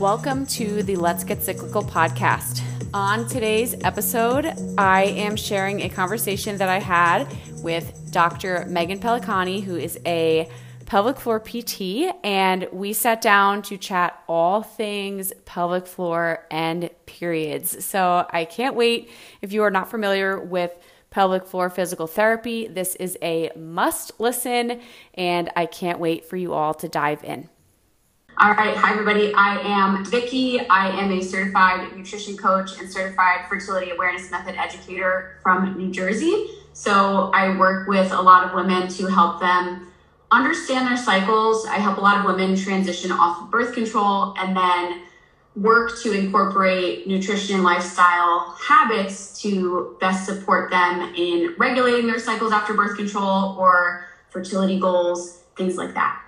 Welcome to the Let's Get Cyclical podcast. On today's episode, I am sharing a conversation that I had with Dr. Megan Pellacani, who is a pelvic floor PT, and we sat down to chat all things pelvic floor and periods. So I can't wait. If you are not familiar with pelvic floor physical therapy, this is a must listen, and I can't wait for you all to dive in. All right, hi everybody. I am Vicki. I am a certified nutrition coach and certified fertility awareness method educator from New Jersey. So I work with a lot of women to help them understand their cycles. I help a lot of women transition off of birth control and then work to incorporate nutrition and lifestyle habits to best support them in regulating their cycles after birth control or fertility goals, things like that.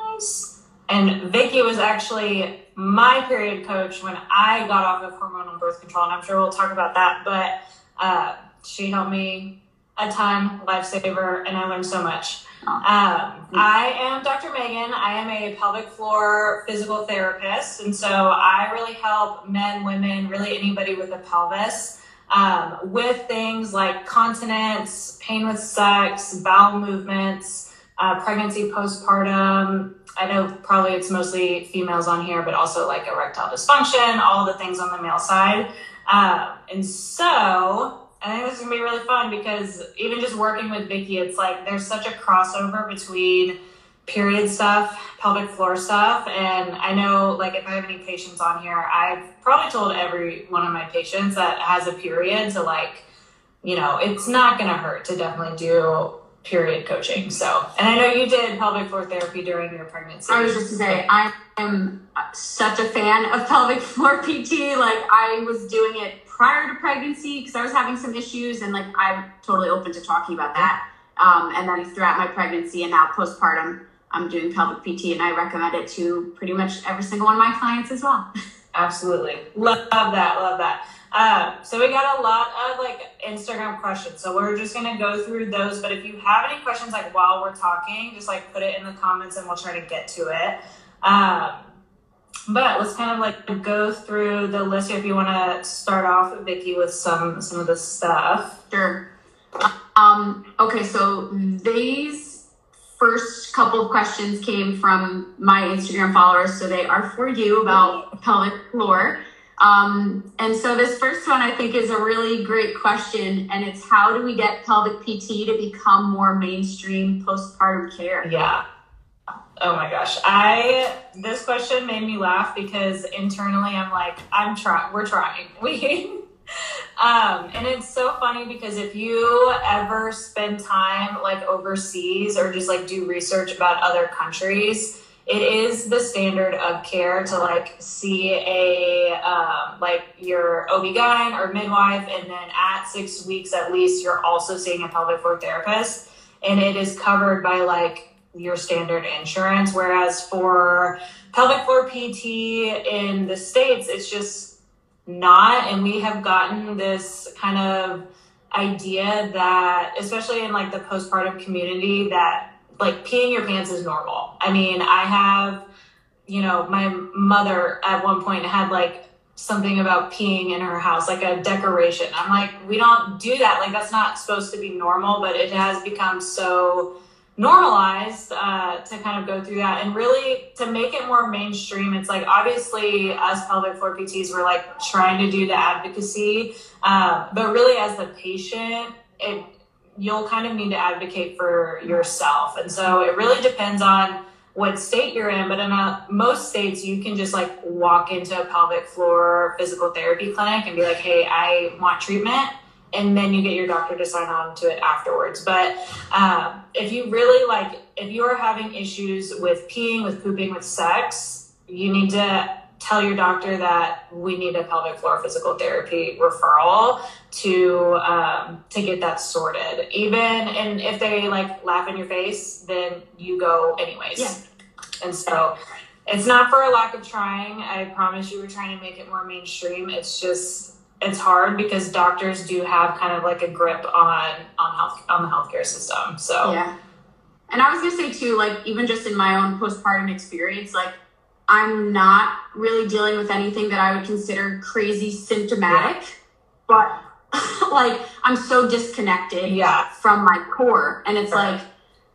Nice. And Vicki was actually my period coach when I got off of hormonal birth control, and I'm sure we'll talk about that. But uh, she helped me a ton, lifesaver, and I learned so much. Um, I am Dr. Megan. I am a pelvic floor physical therapist. And so I really help men, women, really anybody with a pelvis um, with things like continence, pain with sex, bowel movements, uh, pregnancy, postpartum. I know probably it's mostly females on here, but also like erectile dysfunction, all the things on the male side. Um, and so I think this is gonna be really fun because even just working with Vicki, it's like there's such a crossover between period stuff, pelvic floor stuff, and I know like if I have any patients on here, I've probably told every one of my patients that has a period to like, you know, it's not gonna hurt to definitely do period coaching. So, and I know you did pelvic floor therapy during your pregnancy. I was just to say, I am such a fan of pelvic floor PT. Like I was doing it prior to pregnancy because I was having some issues, and like I'm totally open to talking about that. Um, and then throughout my pregnancy and now postpartum, I'm doing pelvic PT, and I recommend it to pretty much every single one of my clients as well. Absolutely, love that, love that. Um, so we got a lot of like Instagram questions, so we're just gonna go through those. But if you have any questions, like while we're talking, just like put it in the comments, and we'll try to get to it. Um, but let's kind of like go through the list here. If you want to start off, Vicki, with some some of the stuff. Sure. Um, okay, so these first couple of questions came from my Instagram followers, so they are for you about pelvic floor. Um, and so this first one I think is a really great question, and it's how do we get pelvic PT to become more mainstream postpartum care? Yeah. Oh my gosh. I this question made me laugh because internally I'm like, I'm trying we're trying. We um and it's so funny because if you ever spend time like overseas or just like do research about other countries, it is the standard of care to like see a um, like your OB-GYN or midwife and then at six weeks at least you're also seeing a pelvic floor therapist and it is covered by like your standard insurance. Whereas for pelvic floor PT in the States, it's just not. And we have gotten this kind of idea that, especially in like the postpartum community, that like peeing your pants is normal. I mean, I have, you know, my mother at one point had like something about peeing in her house, like a decoration. I'm like, we don't do that. Like, that's not supposed to be normal, but it has become so normalized uh, to kind of go through that and really to make it more mainstream it's like obviously us pelvic floor pts we're like trying to do the advocacy uh, but really as the patient it you'll kind of need to advocate for yourself and so it really depends on what state you're in but in a, most states you can just like walk into a pelvic floor physical therapy clinic and be like hey i want treatment and then you get your doctor to sign on to it afterwards. But um, if you really like, if you are having issues with peeing, with pooping, with sex, you need to tell your doctor that we need a pelvic floor physical therapy referral to um, to get that sorted. Even and if they like laugh in your face, then you go anyways. Yeah. And so it's not for a lack of trying. I promise you, we're trying to make it more mainstream. It's just it's hard because doctors do have kind of like a grip on on health on the healthcare system. So yeah, and I was gonna say too, like even just in my own postpartum experience, like I'm not really dealing with anything that I would consider crazy symptomatic, but like I'm so disconnected Yeah. from my core. And it's Right. like,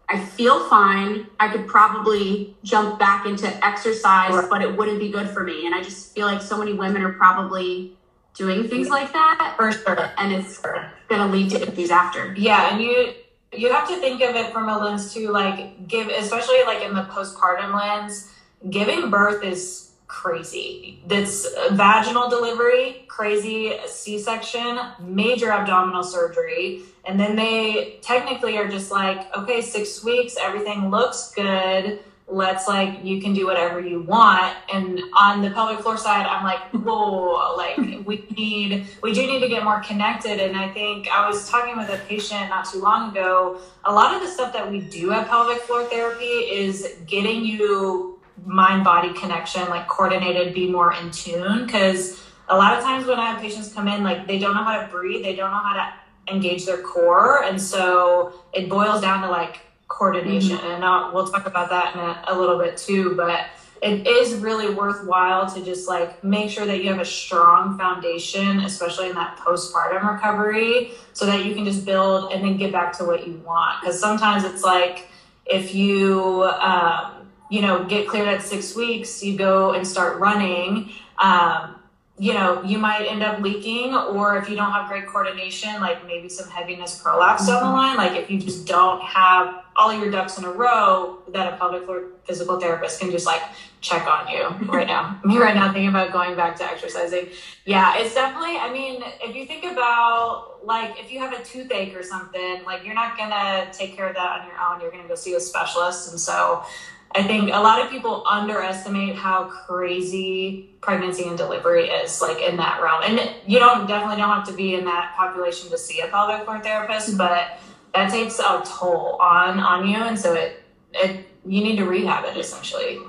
I feel fine. I could probably jump back into exercise, Right. but it wouldn't be good for me. And I just feel like so many women are probably doing things like that. For sure. And it's Sure. going to lead to issues after. Yeah, and you you have to think of it from a lens too, like give especially like in the postpartum lens, giving birth is crazy. That's vaginal delivery, crazy C-section, major abdominal surgery, and then they technically are just like, okay, six weeks, everything looks good. Let's like you can do whatever you want. And on the pelvic floor side, I'm like, whoa, like we need we do need to get more connected. And I think I was talking with a patient not too long ago. A lot of the stuff that we do at pelvic floor therapy is getting you mind body connection, like coordinated, be more in tune. Cause a lot of times when I have patients come in, like they don't know how to breathe, they don't know how to engage their core. And so it boils down to like coordination. And I'll, we'll talk about that in a, a little bit too. But it is really worthwhile to just like make sure that you have a strong foundation, especially in that postpartum recovery, so that you can just build and then get back to what you want. Because sometimes it's like if you, um, you know, get cleared at six weeks, you go and start running. Um, you know, you might end up leaking, or if you don't have great coordination, like maybe some heaviness prolapse down the line. Like if you just don't have all your ducks in a row, that a pelvic floor physical therapist can just like check on you right now. Me right now thinking about going back to exercising. Yeah, it's definitely. I mean, if you think about like if you have a toothache or something, like you're not gonna take care of that on your own. You're gonna go see a specialist, and so. I think a lot of people underestimate how crazy pregnancy and delivery is like in that realm. And you don't definitely don't have to be in that population to see a pelvic floor therapist, but that takes a toll on on you and so it it you need to rehab it essentially.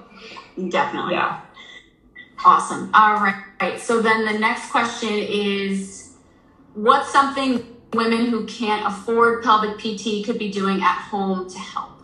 Definitely. Yeah. Awesome. All right. Right. So then the next question is what's something women who can't afford pelvic PT could be doing at home to help?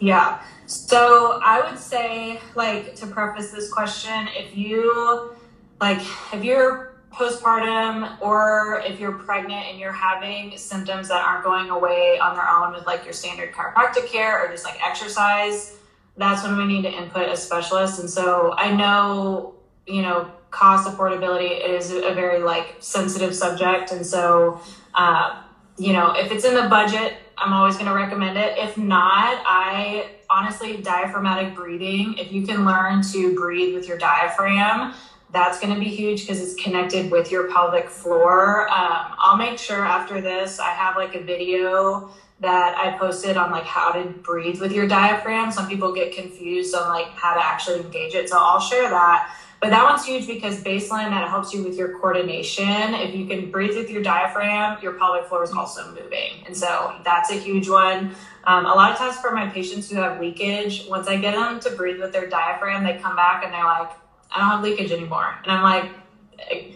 Yeah. So I would say, like, to preface this question, if you, like, if you're postpartum or if you're pregnant and you're having symptoms that aren't going away on their own with, like, your standard chiropractic care or just like exercise, that's when we need to input a specialist. And so I know, you know, cost affordability is a very, like, sensitive subject. And so, um, you know, if it's in the budget, I'm always going to recommend it. If not, I honestly, diaphragmatic breathing, if you can learn to breathe with your diaphragm, that's going to be huge because it's connected with your pelvic floor. Um, I'll make sure after this, I have like a video that I posted on like how to breathe with your diaphragm. Some people get confused on like how to actually engage it. So I'll share that. But that one's huge because baseline that helps you with your coordination. If you can breathe with your diaphragm, your pelvic floor is also moving. And so that's a huge one. Um, a lot of times for my patients who have leakage, once I get them to breathe with their diaphragm, they come back and they're like, I don't have leakage anymore. And I'm like,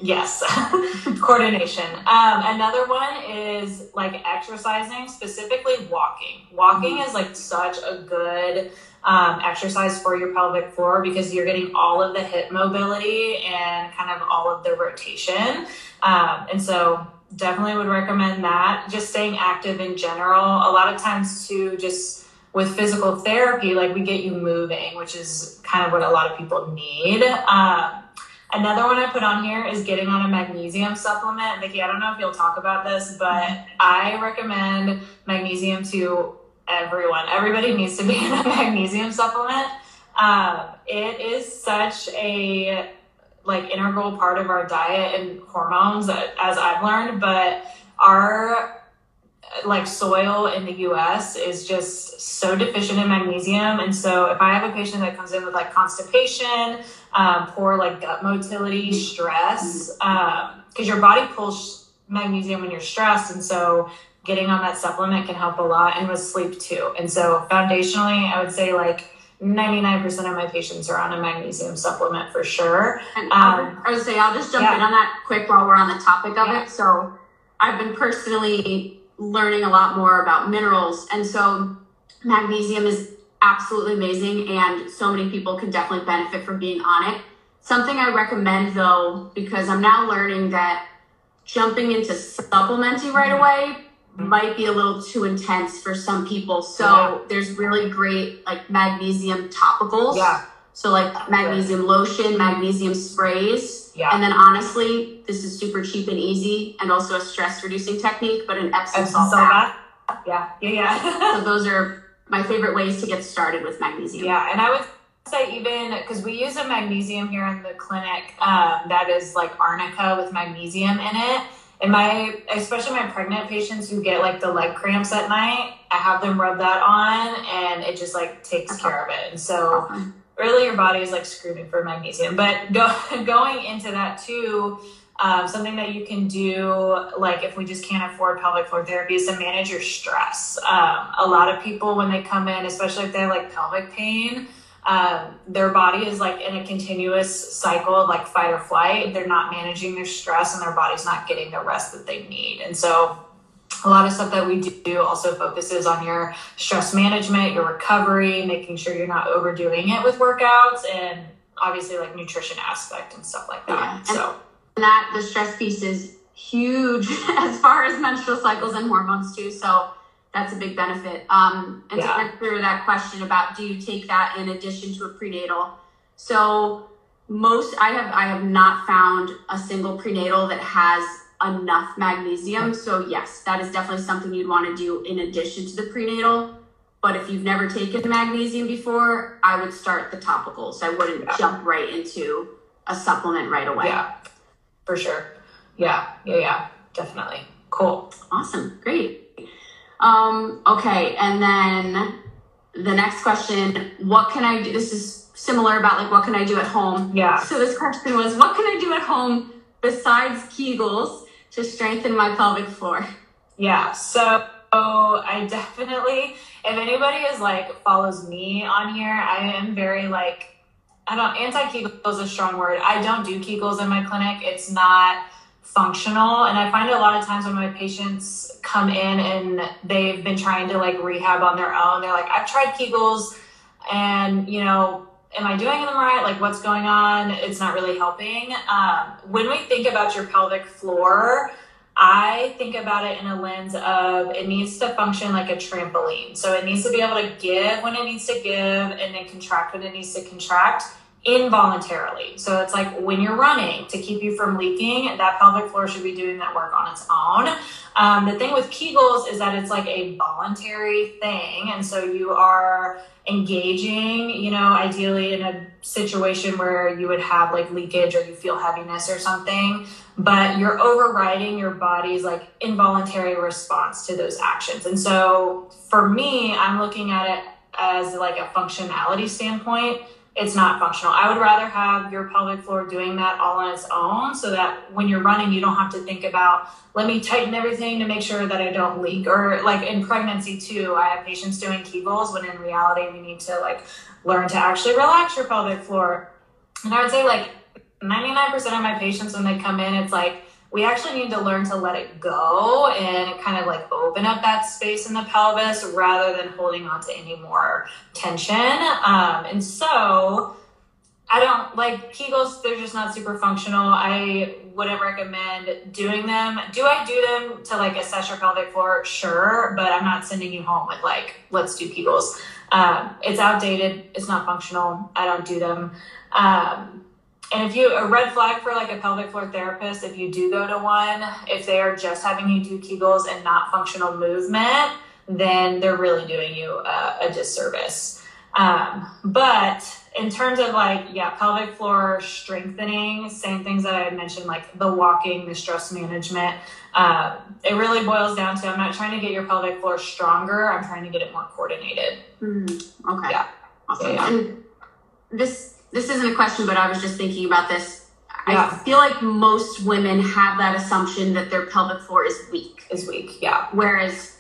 yes, coordination. Um, another one is like exercising, specifically walking. Walking is like such a good um, exercise for your pelvic floor because you're getting all of the hip mobility and kind of all of the rotation. Um, and so definitely would recommend that. Just staying active in general. A lot of times too, just with physical therapy, like we get you moving, which is kind of what a lot of people need. Um, Another one I put on here is getting on a magnesium supplement. Vicki, I don't know if you'll talk about this, but I recommend magnesium to everyone. Everybody needs to be in a magnesium supplement. Um, it is such a like integral part of our diet and hormones, as I've learned. But our like soil in the US is just so deficient in magnesium. And so if I have a patient that comes in with like constipation, um, poor like gut motility, stress, because um, your body pulls magnesium when you're stressed. And so getting on that supplement can help a lot and with sleep too. And so foundationally, I would say like 99% of my patients are on a magnesium supplement for sure. And um, I would say I'll just jump yeah. in on that quick while we're on the topic of Yeah. it. So I've been personally learning a lot more about minerals, and so magnesium is absolutely amazing, and so many people can definitely benefit from being on it. Something I recommend though, because I'm now learning that jumping into supplementing right away might be a little too intense for some people. So yeah. there's really great like magnesium topicals. Yeah. So like magnesium lotion, magnesium sprays. Yeah. And then honestly, this is super cheap and easy and also a stress reducing technique, but an Epsom, Epsom salt bath. Yeah. Yeah. Yeah. so those are my favorite ways to get started with magnesium. Yeah. And I would say even because we use a magnesium here in the clinic um, that is like arnica with magnesium in it and my, especially my pregnant patients who get like the leg cramps at night, I have them rub that on and it just like takes care of it. And so really your body is like screaming for magnesium. But go, going into that too, um, something that you can do, like if we just can't afford pelvic floor therapy, is to manage your stress. Um, a lot of people, when they come in, especially if they have like pelvic pain, um, their body is like in a continuous cycle of like fight or flight. They're not managing their stress and their body's not getting the rest that they need. And so a lot of stuff that we do also focuses on your stress management, your recovery, making sure you're not overdoing it with workouts and obviously like nutrition aspect and stuff like that. Yeah. So and that the stress piece is huge as far as menstrual cycles and hormones too. So that's a big benefit. Um, and yeah. to answer that question about do you take that in addition to a prenatal? So most I have I have not found a single prenatal that has enough magnesium. So yes, that is definitely something you'd want to do in addition to the prenatal. But if you've never taken magnesium before, I would start the topicals. I wouldn't yeah. jump right into a supplement right away. Yeah, for sure. Yeah, yeah, yeah, definitely. Cool. Awesome. Great. Um, okay, and then the next question, what can I do? This is similar about like what can I do at home? Yeah. So this question was, what can I do at home besides Kegels to strengthen my pelvic floor? Yeah. So oh, I definitely, if anybody is like follows me on here, I am very like, I don't anti Kegels is a strong word. I don't do Kegels in my clinic. It's not functional. And I find a lot of times when my patients come in and they've been trying to like rehab on their own, they're like, I've tried Kegels and, you know, am I doing them right? Like, what's going on? It's not really helping. Um, when we think about your pelvic floor, I think about it in a lens of it needs to function like a trampoline. So it needs to be able to give when it needs to give and then contract when it needs to contract involuntarily. So it's like when you're running to keep you from leaking, that pelvic floor should be doing that work on its own. Um, the thing with Kegels is that it's like a voluntary thing. And so you are engaging, you know, ideally in a situation where you would have like leakage or you feel heaviness or something, but you're overriding your body's like involuntary response to those actions. And so for me, I'm looking at it as like a functionality standpoint it's not functional. I would rather have your pelvic floor doing that all on its own so that when you're running, you don't have to think about, let me tighten everything to make sure that I don't leak. Or like in pregnancy too, I have patients doing Kegels when in reality, we need to like learn to actually relax your pelvic floor. And I would say like 99% of my patients, when they come in, it's like, we actually need to learn to let it go and kind of like open up that space in the pelvis rather than holding on to any more tension. Um, and so I don't like Kegels, they're just not super functional. I wouldn't recommend doing them. Do I do them to like assess your pelvic floor? Sure, but I'm not sending you home with like, let's do Kegels. Um, it's outdated, it's not functional. I don't do them. Um, and if you a red flag for like a pelvic floor therapist, if you do go to one, if they are just having you do Kegels and not functional movement, then they're really doing you a, a disservice. Um, but in terms of like, yeah, pelvic floor strengthening, same things that I had mentioned, like the walking, the stress management. Uh, it really boils down to I'm not trying to get your pelvic floor stronger. I'm trying to get it more coordinated. Mm, okay. Yeah. Awesome. Yeah. And this this isn't a question, but I was just thinking about this. Yeah. I feel like most women have that assumption that their pelvic floor is weak. Is weak, yeah. Whereas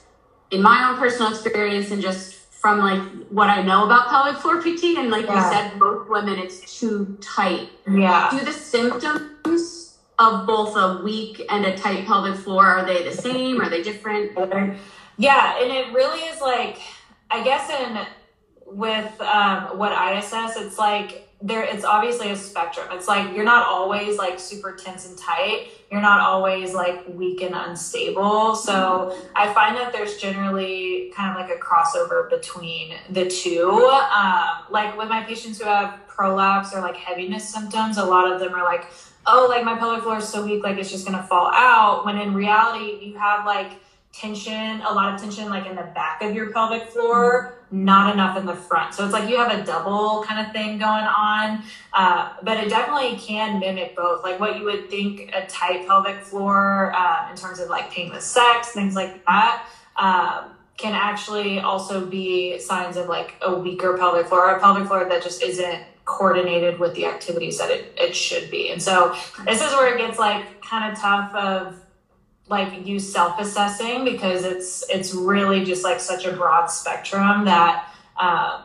in my own personal experience and just from like what I know about pelvic floor PT, and like yeah. you said, most women it's too tight. Yeah. Do the symptoms of both a weak and a tight pelvic floor are they the same? Are they different? Yeah, and it really is like I guess in with um, what I assess, it's like there it's obviously a spectrum. It's like you're not always like super tense and tight. You're not always like weak and unstable. So I find that there's generally kind of like a crossover between the two. Um, like with my patients who have prolapse or like heaviness symptoms, a lot of them are like, oh, like my pelvic floor is so weak, like it's just gonna fall out. When in reality, you have like tension, a lot of tension like in the back of your pelvic floor not enough in the front. So it's like you have a double kind of thing going on. Uh, but it definitely can mimic both. Like what you would think a tight pelvic floor uh, in terms of like painless sex, things like that. Um, can actually also be signs of like a weaker pelvic floor, or a pelvic floor that just isn't coordinated with the activities that it, it should be. And so this is where it gets like kind of tough of like you self-assessing because it's it's really just like such a broad spectrum that um,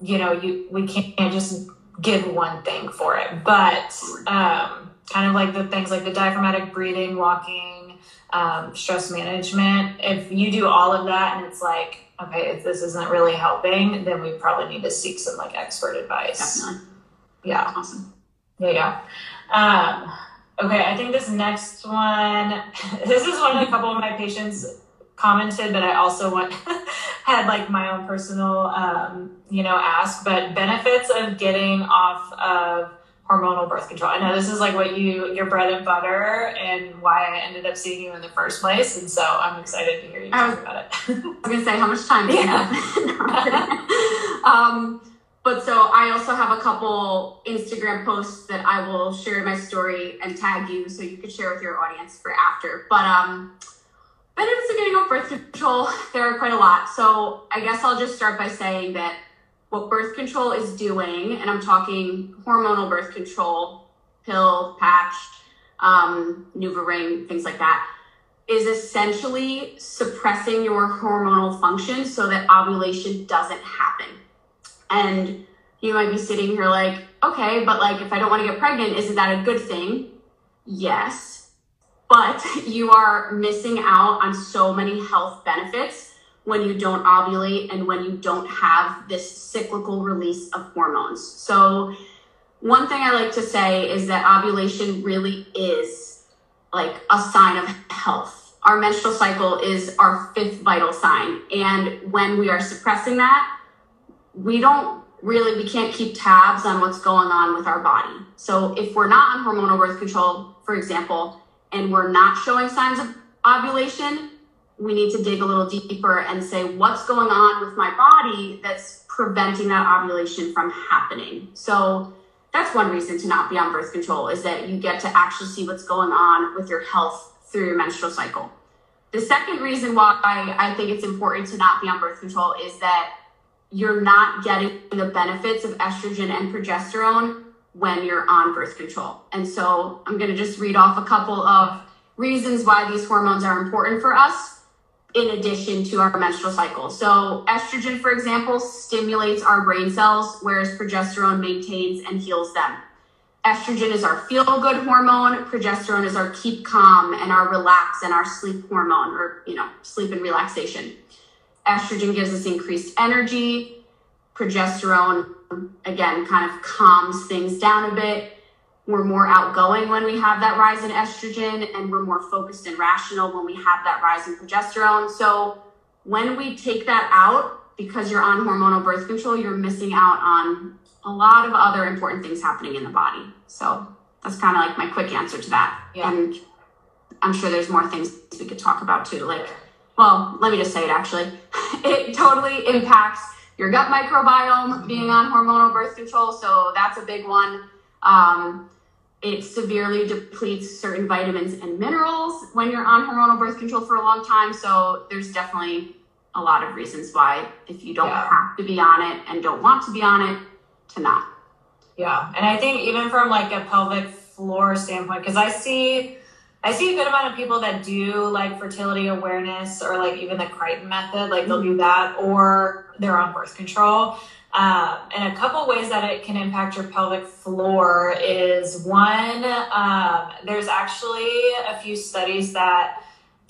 you know you we can't just give one thing for it but um, kind of like the things like the diaphragmatic breathing walking um, stress management if you do all of that and it's like okay if this isn't really helping then we probably need to seek some like expert advice Definitely. yeah Awesome. yeah yeah um, Okay, I think this next one, this is one a couple of my patients commented, but I also want had like my own personal, um, you know, ask. But benefits of getting off of hormonal birth control. I know this is like what you your bread and butter, and why I ended up seeing you in the first place. And so I'm excited to hear you talk about it. I was gonna say how much time do you have? um, but so I also have a couple Instagram posts that I will share in my story and tag you so you could share with your audience for after. But um, benefits of getting off birth control, there are quite a lot. So I guess I'll just start by saying that what birth control is doing, and I'm talking hormonal birth control, pill, patch, um, NuvaRing, things like that, is essentially suppressing your hormonal function so that ovulation doesn't happen. And you might be sitting here like, okay, but like if I don't want to get pregnant, isn't that a good thing? Yes. But you are missing out on so many health benefits when you don't ovulate and when you don't have this cyclical release of hormones. So, one thing I like to say is that ovulation really is like a sign of health. Our menstrual cycle is our fifth vital sign. And when we are suppressing that, we don't really, we can't keep tabs on what's going on with our body. So if we're not on hormonal birth control, for example, and we're not showing signs of ovulation, we need to dig a little deeper and say, what's going on with my body that's preventing that ovulation from happening? So that's one reason to not be on birth control is that you get to actually see what's going on with your health through your menstrual cycle. The second reason why I think it's important to not be on birth control is that you're not getting the benefits of estrogen and progesterone when you're on birth control. And so I'm going to just read off a couple of reasons why these hormones are important for us in addition to our menstrual cycle. So, estrogen, for example, stimulates our brain cells, whereas progesterone maintains and heals them. Estrogen is our feel good hormone, progesterone is our keep calm and our relax and our sleep hormone, or, you know, sleep and relaxation. Estrogen gives us increased energy. Progesterone, again, kind of calms things down a bit. We're more outgoing when we have that rise in estrogen, and we're more focused and rational when we have that rise in progesterone. So, when we take that out, because you're on hormonal birth control, you're missing out on a lot of other important things happening in the body. So, that's kind of like my quick answer to that. Yeah. And I'm sure there's more things we could talk about too. Like, well, let me just say it actually. It totally impacts your gut microbiome being on hormonal birth control. So that's a big one. Um, it severely depletes certain vitamins and minerals when you're on hormonal birth control for a long time. So there's definitely a lot of reasons why, if you don't Yeah. have to be on it and don't want to be on it, to not. Yeah, and I think even from like a pelvic floor standpoint, because I see, I see a good amount of people that do like fertility awareness or like even the Creighton method, like they'll do that, or they're on birth control. Um, and a couple ways that it can impact your pelvic floor is one, um, there's actually a few studies that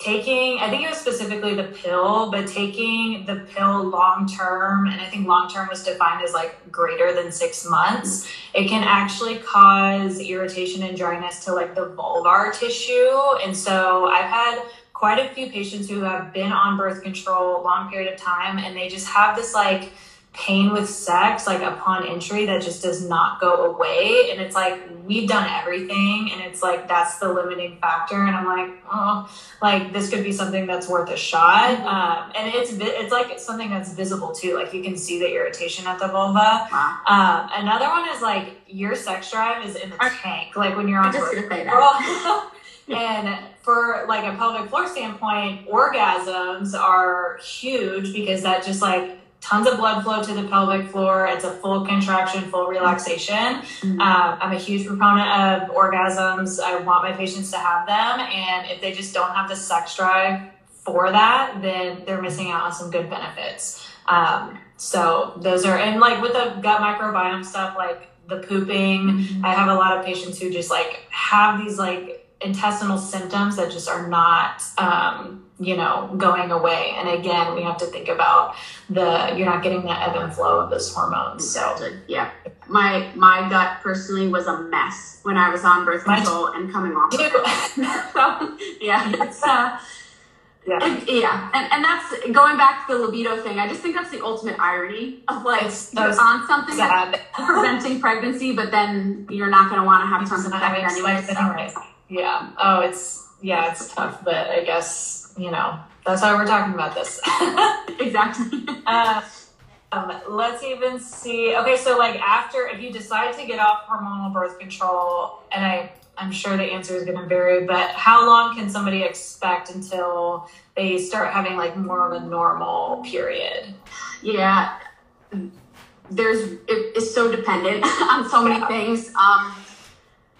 taking i think it was specifically the pill but taking the pill long term and i think long term was defined as like greater than six months it can actually cause irritation and dryness to like the vulvar tissue. And so i've had quite a few patients who have been on birth control a long period of time and they just have this like pain with sex like upon entry that just does not go away. And it's like we've done everything and it's like that's the limiting factor. And i'm like oh like this could be something that's worth a shot. Um, and it's it's like something that's visible too. Like you can see the irritation at the vulva. Wow. um, another one is like your sex drive is in the tank like when you're on birth and for like a pelvic floor standpoint orgasms are huge because that just like tons of blood flow to the pelvic floor. It's a full contraction, full relaxation. Mm-hmm. Uh, I'm a huge proponent of orgasms. I want my patients to have them. And if they just don't have the sex drive for that, then they're missing out on some good benefits. Um, so those are, and like with the gut microbiome stuff, like the pooping, mm-hmm. I have a lot of patients who just like have these like intestinal symptoms that just are not um, you know going away and again we have to think about the you're not getting the ebb and flow of those hormones so yeah my my gut personally was a mess when i was on birth control and coming off so yeah it's uh yeah. And, yeah. And, and that's going back to the libido thing. I just think that's the ultimate irony of like you're on something preventing pregnancy, but then you're not going to want to have something anyway. So. Yeah. Oh, it's yeah, it's tough, but I guess you know that's why we're talking about this. exactly. Uh, um, let's even see. Okay, so like after, if you decide to get off hormonal birth control, and I, I'm sure the answer is going to vary, but how long can somebody expect until they start having like more of a normal period? Yeah, there's it, it's so dependent on so many yeah. things. Um,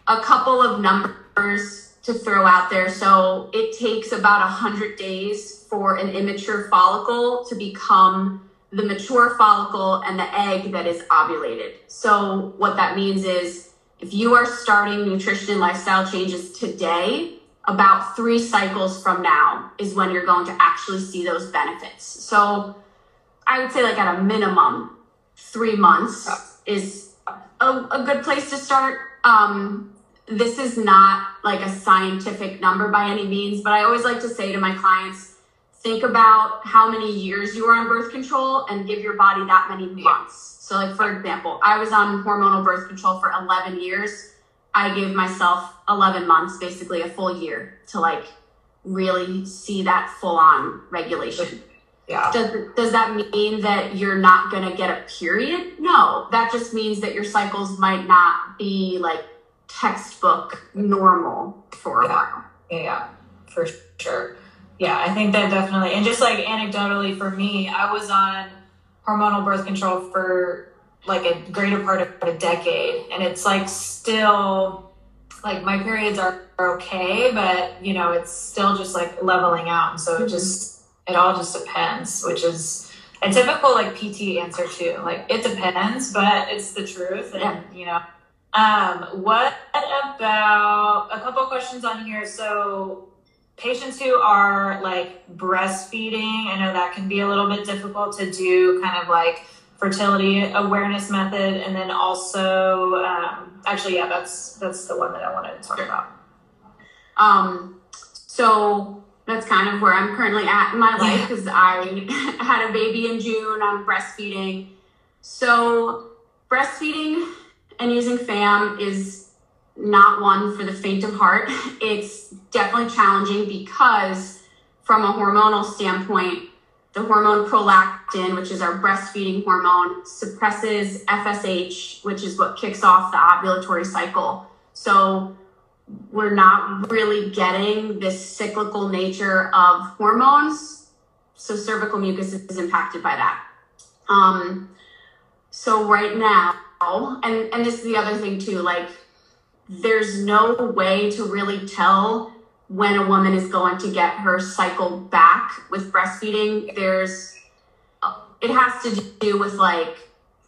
a couple of numbers to throw out there. So it takes about 100 days for an immature follicle to become the mature follicle and the egg that is ovulated. So what that means is if you are starting nutrition and lifestyle changes today, about three cycles from now is when you're going to actually see those benefits. So I would say like at a minimum, three months is a, a good place to start. Um, this is not like a scientific number by any means, but I always like to say to my clients, think about how many years you were on birth control and give your body that many months. So, like for example, I was on hormonal birth control for 11 years. I gave myself 11 months, basically a full year, to like really see that full on regulation. Yeah. Does, does that mean that you're not going to get a period? No, that just means that your cycles might not be like textbook normal for a yeah. while. Yeah, yeah, for sure. Yeah, I think that definitely. And just like anecdotally for me, I was on hormonal birth control for like a greater part of a decade. And it's like still like my periods are, are okay, but you know, it's still just like leveling out. And so it mm-hmm. just, it all just depends, which is a typical like PT answer too. Like it depends, but it's the truth. And, you know, um, what about a couple questions on here? So, patients who are like breastfeeding, I know that can be a little bit difficult to do, kind of like fertility awareness method, and then also, um, actually, yeah, that's that's the one that I wanted to talk about. Um, so that's kind of where I'm currently at in my life because I had a baby in June. I'm breastfeeding. So breastfeeding and using FAM is not one for the faint of heart. It's definitely challenging because, from a hormonal standpoint, the hormone prolactin, which is our breastfeeding hormone, suppresses FSH, which is what kicks off the ovulatory cycle. So, we're not really getting this cyclical nature of hormones. So, cervical mucus is impacted by that. Um, so, right now, and and this is the other thing too like there's no way to really tell when a woman is going to get her cycle back with breastfeeding. There's it has to do with like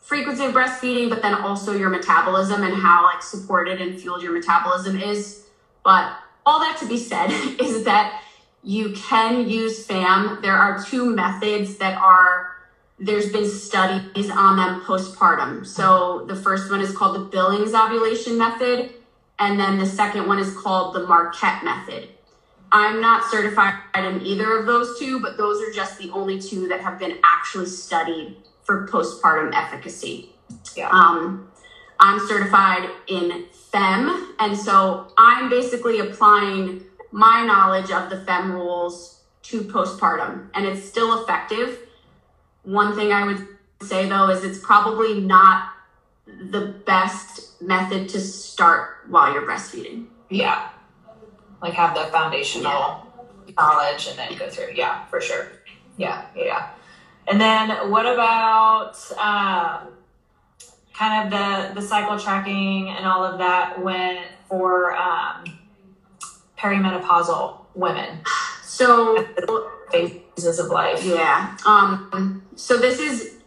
frequency of breastfeeding but then also your metabolism and how like supported and fueled your metabolism is. But all that to be said is that you can use FAM. There are two methods that are there's been studies on them postpartum. So the first one is called the Billings ovulation method, and then the second one is called the Marquette method. I'm not certified in either of those two, but those are just the only two that have been actually studied for postpartum efficacy. Yeah. Um, I'm certified in FEM, and so I'm basically applying my knowledge of the FEM rules to postpartum, and it's still effective. One thing I would say though is it's probably not the best method to start while you're breastfeeding. Yeah. Like have the foundational knowledge and then go through. Yeah, for sure. Yeah, yeah. And then what about um, kind of the the cycle tracking and all of that when for um, perimenopausal women So phases of life? Yeah. Um, so this is,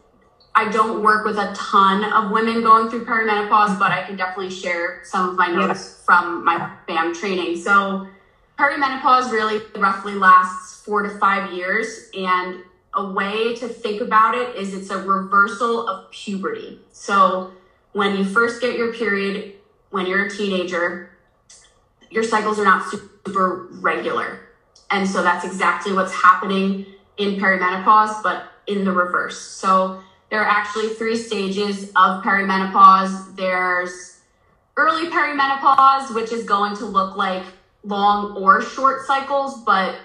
I don't work with a ton of women going through perimenopause, but I can definitely share some of my notes from my FAM training. So perimenopause really roughly lasts four to five years. And a way to think about it is it's a reversal of puberty. So when you first get your period, when you're a teenager, your cycles are not super regular. And so that's exactly what's happening in perimenopause, but in the reverse. So there are actually three stages of perimenopause. There's early perimenopause, which is going to look like long or short cycles, but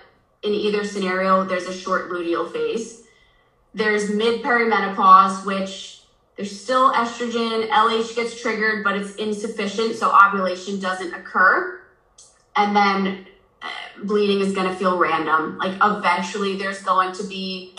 in either scenario, there's a short luteal phase. There's mid perimenopause, which there's still estrogen, LH gets triggered, but it's insufficient, so ovulation doesn't occur. And then bleeding is going to feel random. Like eventually there's going to be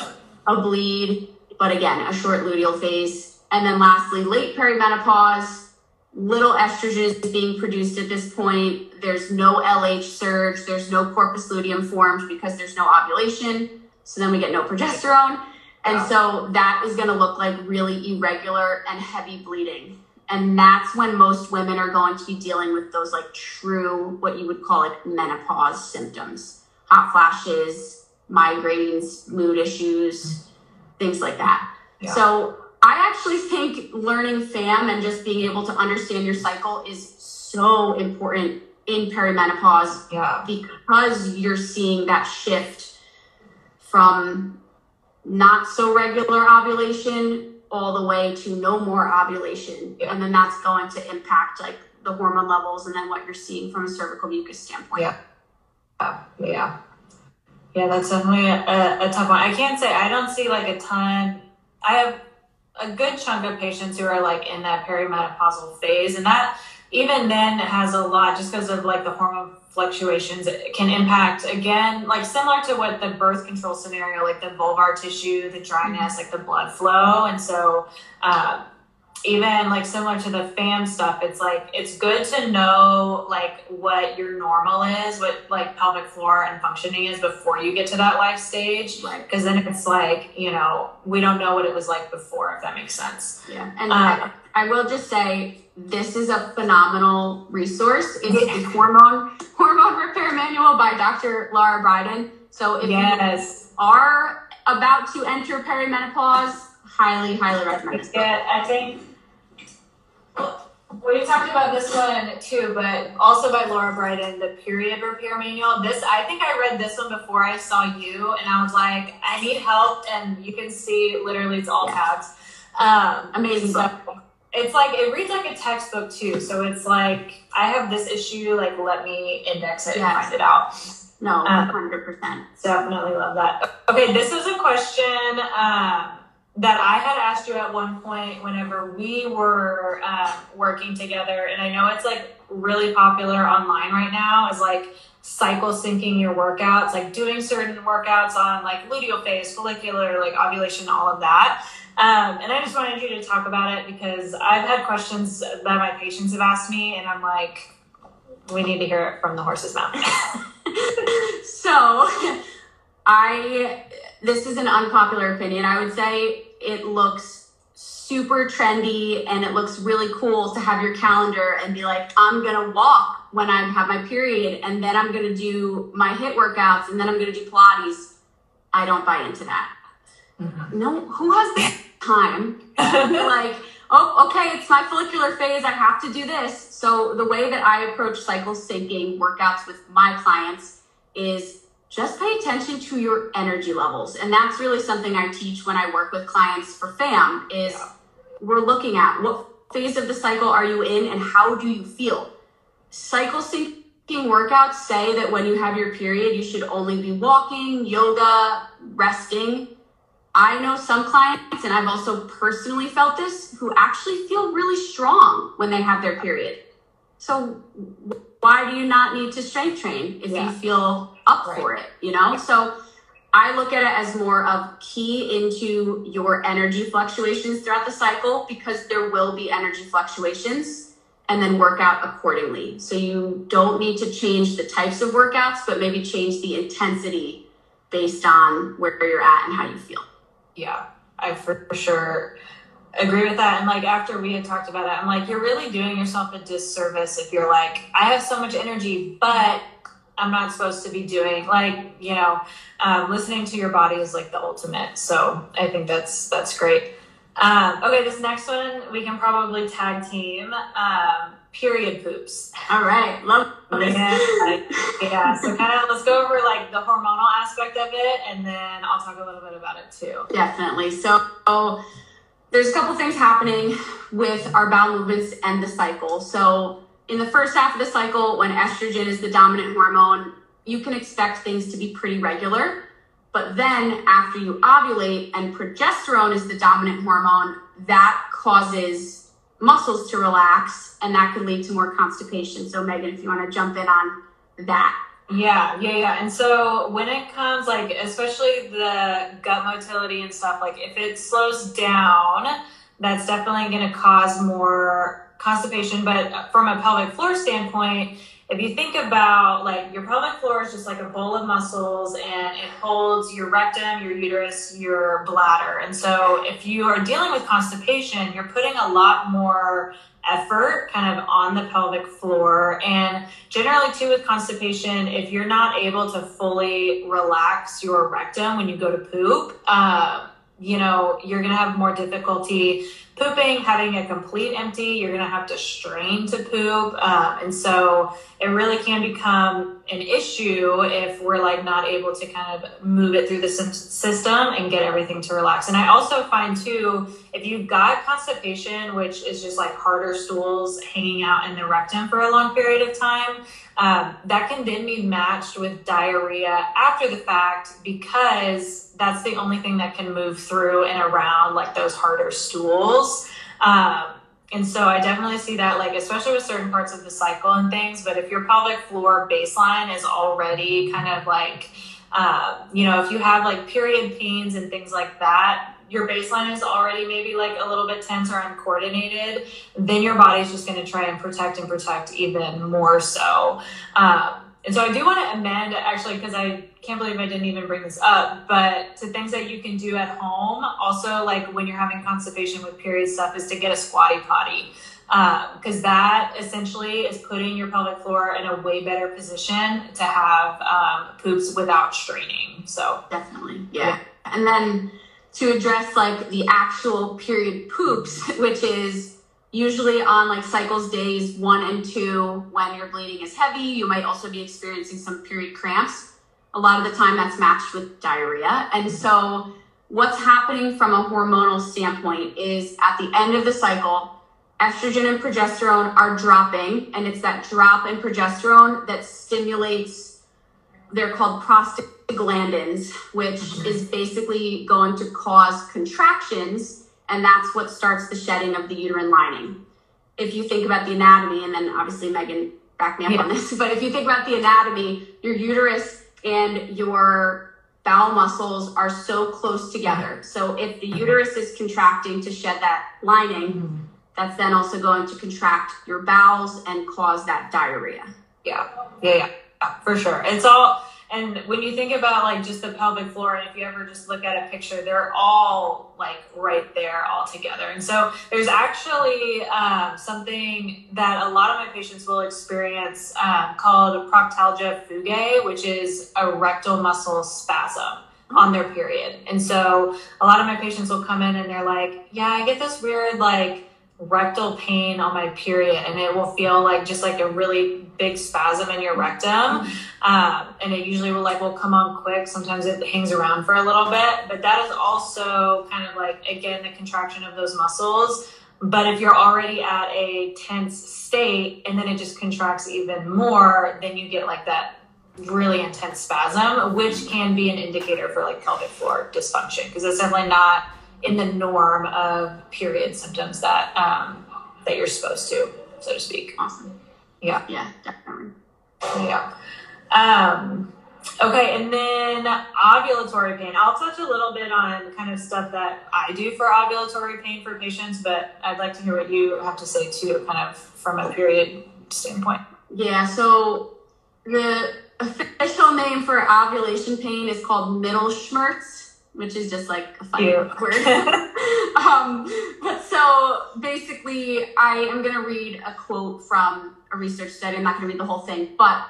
a bleed, but again, a short luteal phase. And then lastly, late perimenopause, little estrogen is being produced at this point. There's no LH surge, there's no corpus luteum formed because there's no ovulation. So then we get no progesterone. And so that is going to look like really irregular and heavy bleeding. And that's when most women are going to be dealing with those like true, what you would call like menopause symptoms hot flashes, migraines, mood issues, things like that. Yeah. So I actually think learning FAM and just being able to understand your cycle is so important in perimenopause Yeah. because you're seeing that shift from not so regular ovulation all the way to no more ovulation. Yeah. And then that's going to impact like the hormone levels and then what you're seeing from a cervical mucus standpoint. Yeah. Yeah. Yeah. Yeah, that's definitely a, a tough one. I can't say I don't see like a ton. I have a good chunk of patients who are like in that perimenopausal phase, and that even then has a lot just because of like the hormone fluctuations it can impact again like similar to what the birth control scenario like the vulvar tissue the dryness like the blood flow and so um, even like similar to the fam stuff it's like it's good to know like what your normal is what like pelvic floor and functioning is before you get to that life stage Right. because then it's like you know we don't know what it was like before if that makes sense Yeah. And Uh, I, I will just say this is a phenomenal resource. It's Yeah. the hormone hormone repair manual by Dr. Lara Briden. So if you yes are about to enter perimenopause, highly, highly recommend book. Yeah, I think we talked about this one too, but also by Lara Briden, the period repair manual. This I think I read this one before I saw you, and I was like, I need help, and you can see literally it's all Yeah. tabs. Um, Amazing so book. It's like it reads like a textbook too. So it's like I have this issue, like let me index it Yes. and find it out. No, Uh, 100%. Definitely love that. Okay, this is a question um, that I had asked you at one point whenever we were um, working together, and I know it's like really popular online right now. Is like cycle syncing your workouts, like doing certain workouts on like luteal phase, follicular, like ovulation, all of that. Um, and I just wanted you to talk about it because I've had questions that my patients have asked me, and I'm like, we need to hear it from the horse's mouth. so I this is an unpopular opinion. I would say it looks super trendy and it looks really cool to have your calendar and be like, I'm gonna walk when I have my period and then I'm going to do my HIIT workouts and then I'm going to do Pilates. I don't buy into that. Mm-hmm. No, who has the time? like, oh, okay, it's my follicular phase. I have to do this. So the way that I approach cycle syncing workouts with my clients is just pay attention to your energy levels. And that's really something I teach when I work with clients for FAM is we're looking at what phase of the cycle are you in and how do you feel? Cycle syncing workouts say that when you have your period, you should only be walking, yoga, resting. I know some clients, and I've also personally felt this, who actually feel really strong when they have their period. So why do you not need to strength train if yeah. you feel up right. for it? You know? So I look at it as more of key into your energy fluctuations throughout the cycle because there will be energy fluctuations and then work out accordingly. So you don't need to change the types of workouts, but maybe change the intensity based on where you're at and how you feel. Yeah, I for sure agree with that. And like after we had talked about that, I'm like, you're really doing yourself a disservice if you're like, I have so much energy, but I'm not supposed to be doing like, you know, um, listening to your body is like the ultimate. So I think that's that's great. Um, okay, this next one we can probably tag team. Um, period poops. All right, love this. Yeah, yeah. So kind of let's go over like the hormonal aspect of it, and then I'll talk a little bit about it too. Definitely. So there's a couple things happening with our bowel movements and the cycle. So in the first half of the cycle, when estrogen is the dominant hormone, you can expect things to be pretty regular. But then after you ovulate and progesterone is the dominant hormone, that causes muscles to relax and that can lead to more constipation. So, Megan, if you want to jump in on that. Yeah, yeah, yeah. And so when it comes, like, especially the gut motility and stuff, like, if it slows down, that's definitely going to cause more constipation. But from a pelvic floor standpoint, if you think about like your pelvic floor is just like a bowl of muscles and it holds your rectum, your uterus, your bladder. And so if you are dealing with constipation, you're putting a lot more effort kind of on the pelvic floor. And generally, too, with constipation, if you're not able to fully relax your rectum when you go to poop, uh, you know, you're going to have more difficulty pooping, having a complete empty, you're going to have to strain to poop. Um, and so it really can become an issue if we're like not able to kind of move it through the system and get everything to relax. And I also find too, if you've got constipation, which is just like harder stools hanging out in the rectum for a long period of time, um, that can then be matched with diarrhea after the fact because that's the only thing that can move through and around like those harder stools. Um, and so I definitely see that, like, especially with certain parts of the cycle and things. But if your pelvic floor baseline is already kind of like, uh, you know, if you have like period pains and things like that, your baseline is already maybe like a little bit tense or uncoordinated, then your body's just going to try and protect and protect even more so. Um, and so I do want to amend actually because I can't believe I didn't even bring this up, but to things that you can do at home, also like when you're having constipation with period stuff, is to get a squatty potty. Because um, that essentially is putting your pelvic floor in a way better position to have um, poops without straining. So, definitely. Yeah. yeah. And then to address like the actual period poops, which is usually on like cycles days one and two when your bleeding is heavy. You might also be experiencing some period cramps. A lot of the time that's matched with diarrhea. And so what's happening from a hormonal standpoint is at the end of the cycle, estrogen and progesterone are dropping, and it's that drop in progesterone that stimulates, they're called prostaglandins, which mm-hmm. is basically going to cause contractions, and that's what starts the shedding of the uterine lining. If you think about the anatomy, and then obviously Megan back me up yeah. on this, but if you think about the anatomy, your uterus and your bowel muscles are so close together. So if the uterus is contracting to shed that lining, mm-hmm. that's then also going to contract your bowels and cause that diarrhea. Yeah, yeah, yeah, for sure. It's all and when you think about like just the pelvic floor, and if you ever just look at a picture, they're all like right there all together. And so there's actually um, something that a lot of my patients will experience um, called proctalgia fugax, which is a rectal muscle spasm on their period. And so a lot of my patients will come in and they're like, yeah, I get this weird like rectal pain on my period and it will feel like just like a really big spasm in your rectum. Um, and it usually will like will come on quick. Sometimes it hangs around for a little bit but that is also kind of like again the contraction of those muscles. But if you're already at a tense state and then it just contracts even more then you get like that really intense spasm which can be an indicator for like pelvic floor dysfunction because it's definitely not in the norm of period symptoms that um, that you're supposed to, so to speak. Awesome. Yeah. Yeah, definitely. Yeah. Um, okay, and then ovulatory pain. I'll touch a little bit on kind of stuff that I do for ovulatory pain for patients, but I'd like to hear what you have to say too, kind of from a period standpoint. Yeah, so the official name for ovulation pain is called Mittelschmerz which is just like a funny word. um, but so basically, I am going to read a quote from a research study. I'm not going to read the whole thing, but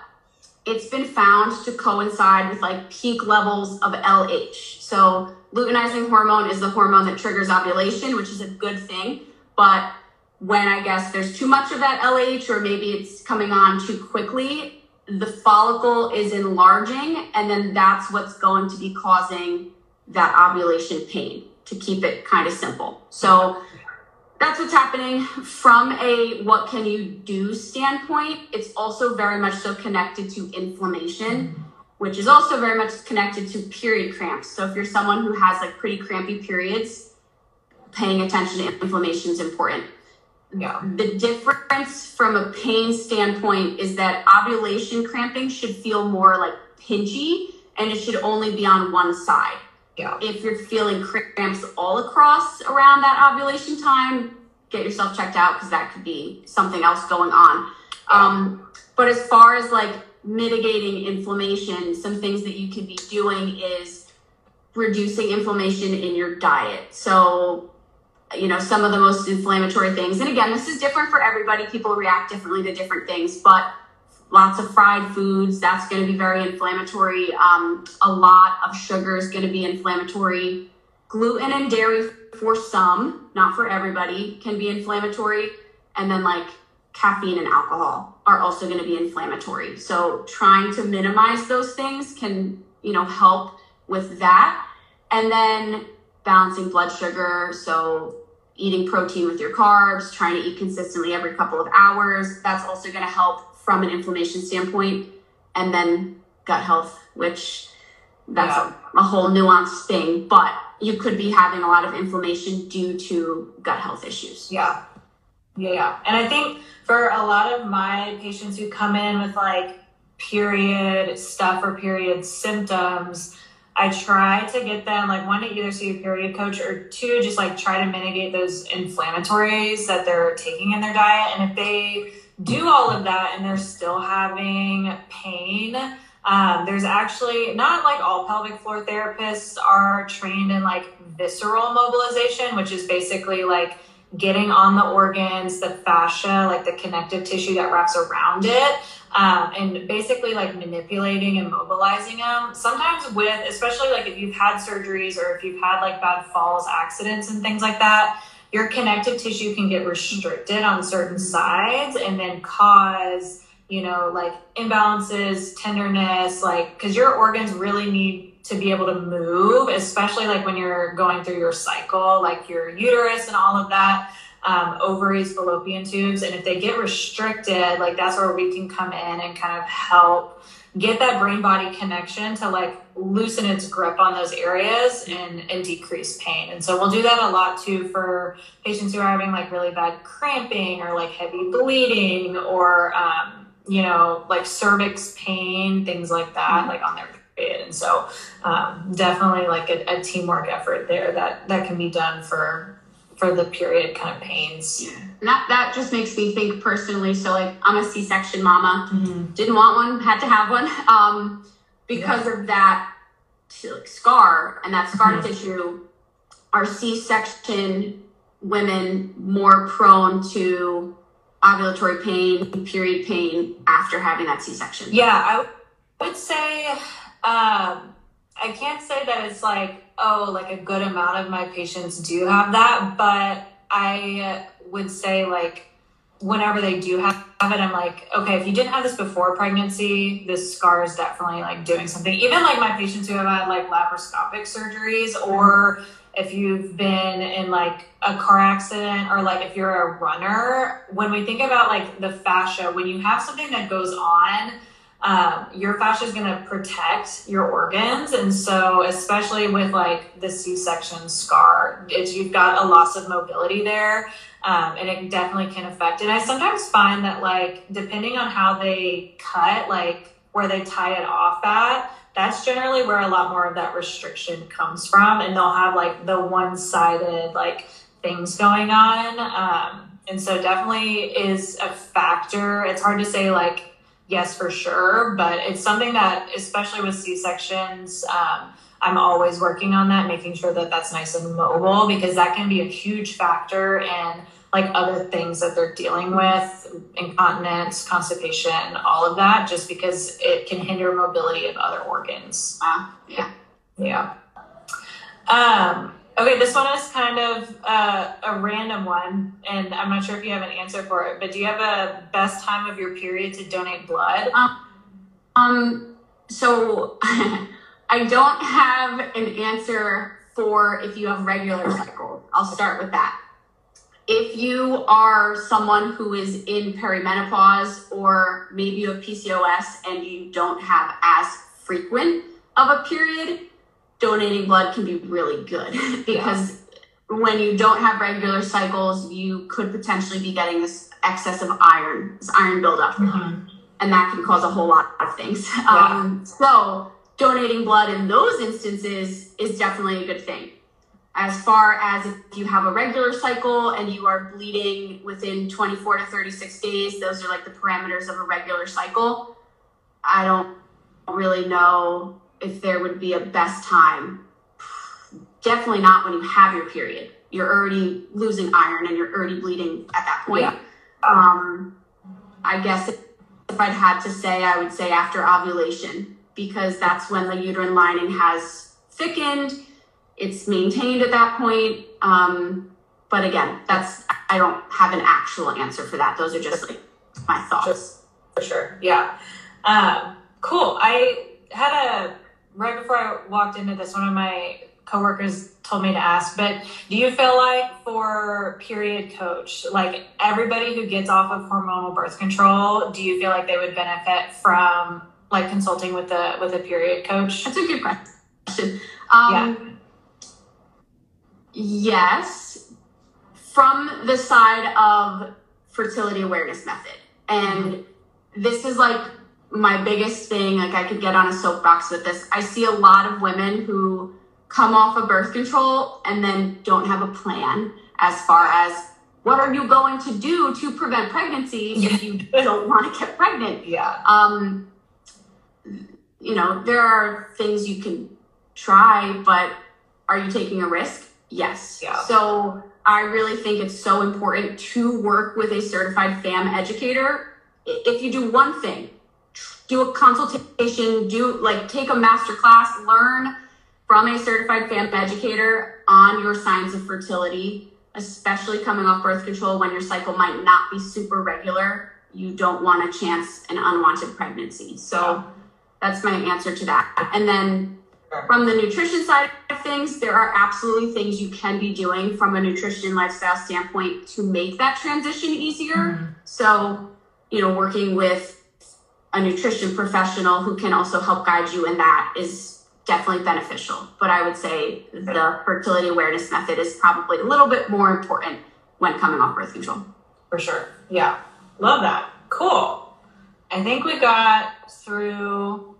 it's been found to coincide with like peak levels of LH. So luteinizing hormone is the hormone that triggers ovulation, which is a good thing. But when I guess there's too much of that LH, or maybe it's coming on too quickly, the follicle is enlarging, and then that's what's going to be causing that ovulation pain to keep it kind of simple. So that's what's happening from a what can you do standpoint. It's also very much so connected to inflammation, which is also very much connected to period cramps. So if you're someone who has like pretty crampy periods, paying attention to inflammation is important. Yeah. The difference from a pain standpoint is that ovulation cramping should feel more like pinchy and it should only be on one side. Yeah. If you're feeling cramps all across around that ovulation time, get yourself checked out because that could be something else going on. Um, but as far as like mitigating inflammation, some things that you could be doing is reducing inflammation in your diet. So, you know, some of the most inflammatory things, and again, this is different for everybody. People react differently to different things, but lots of fried foods. That's going to be very inflammatory. Um, a lot of sugar is going to be inflammatory. Gluten and dairy, for some, not for everybody, can be inflammatory. And then, like, caffeine and alcohol are also going to be inflammatory. So, trying to minimize those things can, you know, help with that. And then, balancing blood sugar. So, eating protein with your carbs, trying to eat consistently every couple of hours. That's also going to help from an inflammation standpoint, and then gut health, which that's yeah. a, a, whole nuanced thing, but you could be having a lot of inflammation due to gut health issues. Yeah. Yeah, yeah. And I think for a lot of my patients who come in with like period stuff or period symptoms, I try to get them like one to either see a period coach or two, just like try to mitigate those inflammatories that they're taking in their diet. And if they do all of that and they're still having pain. Um, there's actually not like all pelvic floor therapists are trained in like visceral mobilization, which is basically like getting on the organs, the fascia, like the connective tissue that wraps around it, um, and basically like manipulating and mobilizing them. Sometimes with, especially like if you've had surgeries or if you've had like bad falls, accidents, and things like that your connective tissue can get restricted on certain sides and then cause you know like imbalances tenderness like because your organs really need to be able to move especially like when you're going through your cycle like your uterus and all of that um, ovaries fallopian tubes. And if they get restricted like that's where we can come in and kind of help get that brain body connection to like loosen its grip on those areas and, and decrease pain. And so we'll do that a lot too for patients who are having like really bad cramping or like heavy bleeding or, um, you know, like cervix pain, things like that, mm-hmm. like on their period. And so um, definitely like a, a teamwork effort there that, that can be done for for the period kind of pains. Yeah. And that, that just makes me think personally. So like I'm a C-section mama, mm-hmm. didn't want one, had to have one. Um, because yeah. of that scar and that scar mm-hmm. tissue, are C-section women more prone to ovulatory pain, period pain after having that C-section? Yeah, I would say um, I can't say that it's like oh, like a good amount of my patients do have that, but I would say like whenever they do have it, I'm like, okay, if you didn't have this before pregnancy, this scar is definitely like doing something. Even like my patients who have had like laparoscopic surgeries, or if you've been in like a car accident, or like if you're a runner, when we think about like the fascia, when you have something that goes on, um, your fascia is going to protect your organs. And so, especially with like the C section scar, it's, you've got a loss of mobility there. Um, and it definitely can affect. And I sometimes find that, like, depending on how they cut, like where they tie it off at, that's generally where a lot more of that restriction comes from. And they'll have like the one sided, like, things going on. Um, and so, definitely is a factor. It's hard to say, like, yes, for sure. But it's something that, especially with C sections, um, I'm always working on that, making sure that that's nice and mobile because that can be a huge factor in like other things that they're dealing with, incontinence, constipation, all of that, just because it can hinder mobility of other organs. Uh, yeah. Yeah. Um, Okay, this one is kind of uh, a random one, and I'm not sure if you have an answer for it. But do you have a best time of your period to donate blood? Um, um so I don't have an answer for if you have regular cycles. I'll start with that. If you are someone who is in perimenopause, or maybe you have PCOS and you don't have as frequent of a period, donating blood can be really good because yeah. when you don't have regular cycles, you could potentially be getting this excess of iron, this iron buildup. Mm-hmm. And that can cause a whole lot of things. Yeah. Um, so, donating blood in those instances is definitely a good thing. As far as if you have a regular cycle and you are bleeding within 24 to 36 days, those are like the parameters of a regular cycle. I don't really know if there would be a best time. Definitely not when you have your period. You're already losing iron and you're already bleeding at that point. Yeah. Um, I guess if, if I'd had to say, I would say after ovulation because that's when the uterine lining has thickened. It's maintained at that point. Um, but again, that's I don't have an actual answer for that. Those are just like my thoughts. For sure. Yeah. Um, cool. I had a right before I walked into this, one of my coworkers told me to ask, but do you feel like for period coach, like everybody who gets off of hormonal birth control, do you feel like they would benefit from like consulting with a with a period coach? That's a good question. Um, yeah. Yes, from the side of fertility awareness method, and mm-hmm. this is like my biggest thing, like I could get on a soapbox with this. I see a lot of women who come off of birth control and then don't have a plan as far as what are you going to do to prevent pregnancy if you don't want to get pregnant? Yeah. Um, you know, there are things you can try, but are you taking a risk? Yes. Yeah. So I really think it's so important to work with a certified FAM educator. If you do one thing, do a consultation, do like take a master class, learn from a certified FAM educator on your signs of fertility, especially coming off birth control when your cycle might not be super regular. You don't want a chance an unwanted pregnancy. So that's my answer to that. And then from the nutrition side of things, there are absolutely things you can be doing from a nutrition lifestyle standpoint to make that transition easier. Mm-hmm. So, you know, working with a nutrition professional who can also help guide you in that is definitely beneficial. But I would say the fertility awareness method is probably a little bit more important when coming off birth control. For sure. Yeah. Love that. Cool. I think we got through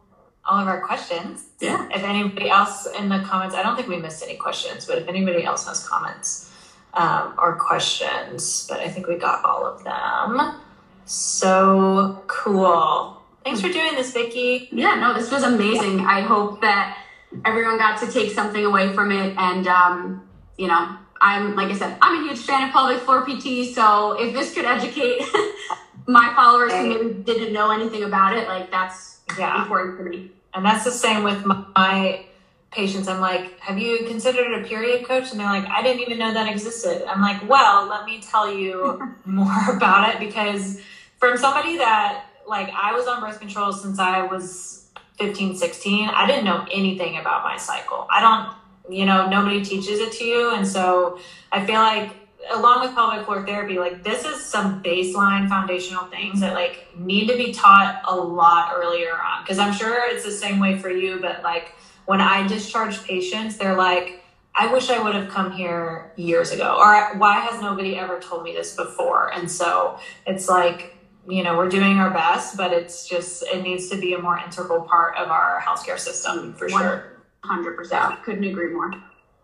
all of our questions. Yeah. If anybody else in the comments, I don't think we missed any questions, but if anybody else has comments um, or questions, but I think we got all of them. So cool. Thanks for doing this, Vicki. Yeah, no, this was amazing. I hope that everyone got to take something away from it. And, um, you know, I'm, like I said, I'm a huge fan of pelvic floor PT. So if this could educate my followers who maybe didn't know anything about it, like that's Yeah. important for me. And that's the same with my, my patients. I'm like, have you considered a period coach? And they're like, I didn't even know that existed. I'm like, well, let me tell you more about it because from somebody that, like, I was on birth control since I was 15, 16, I didn't know anything about my cycle. I don't, you know, nobody teaches it to you. And so I feel like, along with pelvic floor therapy, like this is some baseline foundational things that like need to be taught a lot earlier on. Cause I'm sure it's the same way for you, but like when I discharge patients, they're like, I wish I would have come here years ago, or why has nobody ever told me this before? And so it's like, you know, we're doing our best, but it's just, it needs to be a more integral part of our healthcare system for sure. 100%. Couldn't agree more.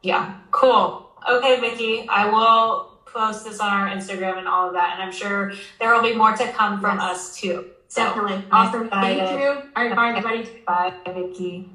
Yeah, cool. Okay, Vicki, I will post this on our Instagram and all of that, and I'm sure there will be more to come from Yes. us too. So, Definitely. Awesome. Thank you. All right, bye, everybody. Bye, Vicki.